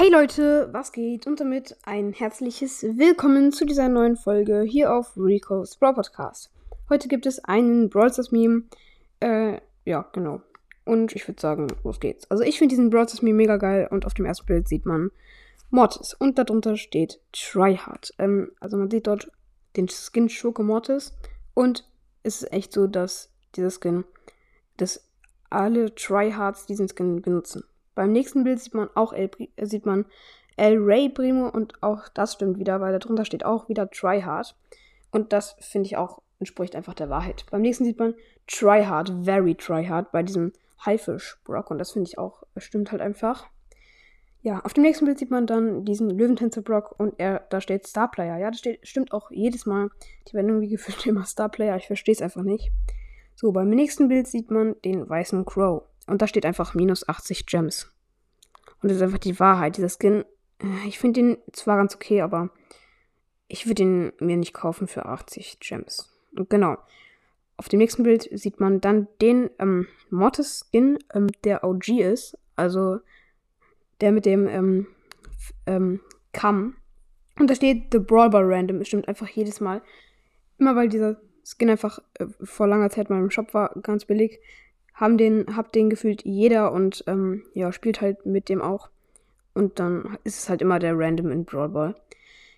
Hey Leute, was geht? Und damit ein herzliches Willkommen zu dieser neuen Folge hier auf Rico's Brawl Podcast. Heute gibt es einen Brawl Stars Meme. Äh, ja, genau. Und ich würde sagen, los geht's. Also ich finde diesen Brawl Stars Meme mega geil und auf dem ersten Bild sieht man Mortis und darunter steht Tryhard. Ähm, also man sieht dort den Skin Schurke Mortis und es ist echt so, dass dieser Skin, dass alle Tryhards diesen Skin benutzen. Beim nächsten Bild sieht man auch El, äh, sieht man El Rey Primo und auch das stimmt wieder, weil darunter steht auch wieder Tryhard. Und das finde ich auch entspricht einfach der Wahrheit. Beim nächsten sieht man Tryhard, very Tryhard bei diesem Haifisch Brock und das finde ich auch stimmt halt einfach. Ja, auf dem nächsten Bild sieht man dann diesen Löwentänzer Brock und er, da steht Star Player. Ja, das steht, stimmt auch jedes Mal. Die werden irgendwie gefühlt immer Star Player. Ich verstehe es einfach nicht. So, beim nächsten Bild sieht man den weißen Crow. Und da steht einfach minus 80 Gems. Und das ist einfach die Wahrheit. Dieser Skin, äh, ich finde den zwar ganz okay, aber ich würde ihn mir nicht kaufen für 80 Gems. Und genau. Auf dem nächsten Bild sieht man dann den ähm, Mortis-Skin, ähm, der OG ist. Also der mit dem ähm, ähm, Kamm. Und da steht The Brawl Ball Random. Stimmt einfach jedes Mal. Immer weil dieser Skin einfach äh, vor langer Zeit mal im Shop war, ganz billig, haben den, hab den gefühlt jeder und ähm, ja, spielt halt mit dem auch. Und dann ist es halt immer der Random in Brawl Ball.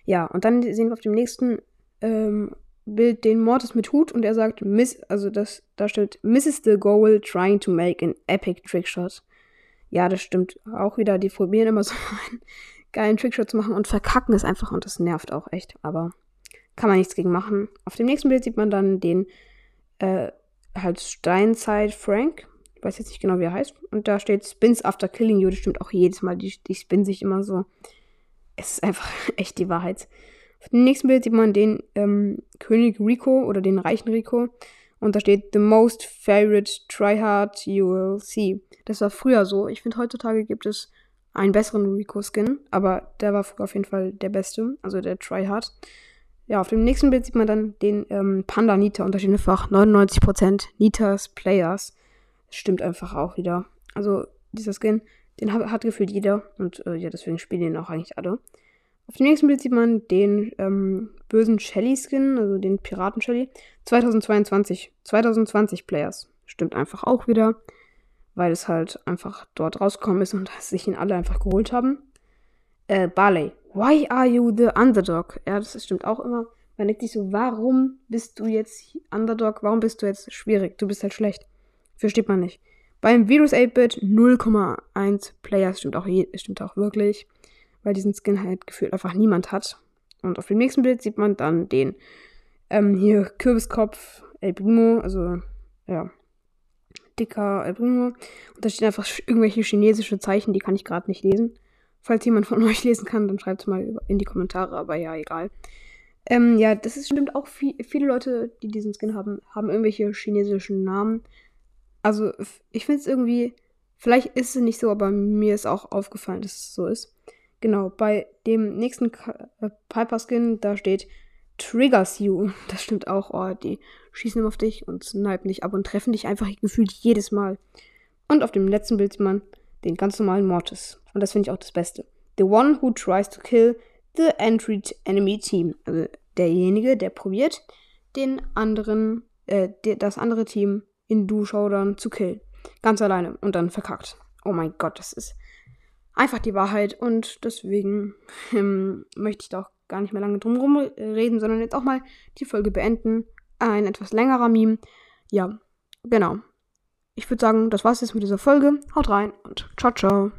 Ja, und dann sehen wir auf dem nächsten ähm, Bild den Mortis mit Hut und er sagt, Miss, also das, da steht, Mrs. the Goal trying to make an epic Trickshot. Ja, das stimmt auch wieder. Die probieren immer so einen geilen Trickshot zu machen und verkacken es einfach und das nervt auch echt. Aber kann man nichts gegen machen. Auf dem nächsten Bild sieht man dann den äh, halt Steinzeit Frank. Ich weiß jetzt nicht genau, wie er heißt. Und da steht Spins after killing you. Das stimmt auch jedes Mal. Die, die spinnen sich immer so. Es ist einfach echt die Wahrheit. Auf dem nächsten Bild sieht man den ähm, König Rico oder den reichen Rico. Und da steht The most favorite tryhard you will see. Das war früher so. Ich finde, heutzutage gibt es einen besseren Rico-Skin. Aber der war früher auf jeden Fall der beste. Also der Tryhard. Ja, auf dem nächsten Bild sieht man dann den ähm, Panda Nita steht einfach 99% Nitas Players. Das stimmt einfach auch wieder. Also dieser Skin, den hat, hat gefühlt jeder und äh, ja, deswegen spielen den auch eigentlich alle. Auf dem nächsten Bild sieht man den ähm, bösen Shelly-Skin, also den Piraten-Shelly. 2022, 2020 Players. Stimmt einfach auch wieder, weil es halt einfach dort rausgekommen ist und sich ihn alle einfach geholt haben. Äh, Barley, Why are you the underdog? Ja, das stimmt auch immer. Man denkt sich so, warum bist du jetzt Underdog? Warum bist du jetzt schwierig? Du bist halt schlecht. Versteht man nicht. Beim Virus 8-Bit 0,1 Players stimmt auch, stimmt auch wirklich, weil diesen Skin halt gefühlt einfach niemand hat. Und auf dem nächsten Bild sieht man dann den ähm, hier Kürbiskopf El Primo, also ja, dicker El Primo. Und da stehen einfach irgendwelche chinesische Zeichen, die kann ich gerade nicht lesen. Falls jemand von euch lesen kann, dann schreibt es mal in die Kommentare, aber ja, egal. Ähm, ja, das ist stimmt auch viel, viele Leute, die diesen Skin haben, haben irgendwelche chinesischen Namen. Also, ich finde es irgendwie, vielleicht ist es nicht so, aber mir ist auch aufgefallen, dass es so ist. Genau, bei dem nächsten äh, Piper Skin, da steht Triggers You. Das stimmt auch. Oh, die schießen immer auf dich und snipen dich ab und treffen dich einfach gefühlt jedes Mal. Und auf dem letzten Bild sieht man den ganz normalen Mortis. Und das finde ich auch das Beste. The one who tries to kill the entry enemy team. Also derjenige, der probiert, den anderen, äh, das andere Team in Du-Showdown zu killen. Ganz alleine und dann verkackt. Oh mein Gott, das ist einfach die Wahrheit und deswegen ähm, möchte ich da auch gar nicht mehr lange drum reden, sondern jetzt auch mal die Folge beenden. Ein etwas längerer Meme. Ja, genau. Ich würde sagen, das war's jetzt mit dieser Folge. Haut rein und ciao, ciao.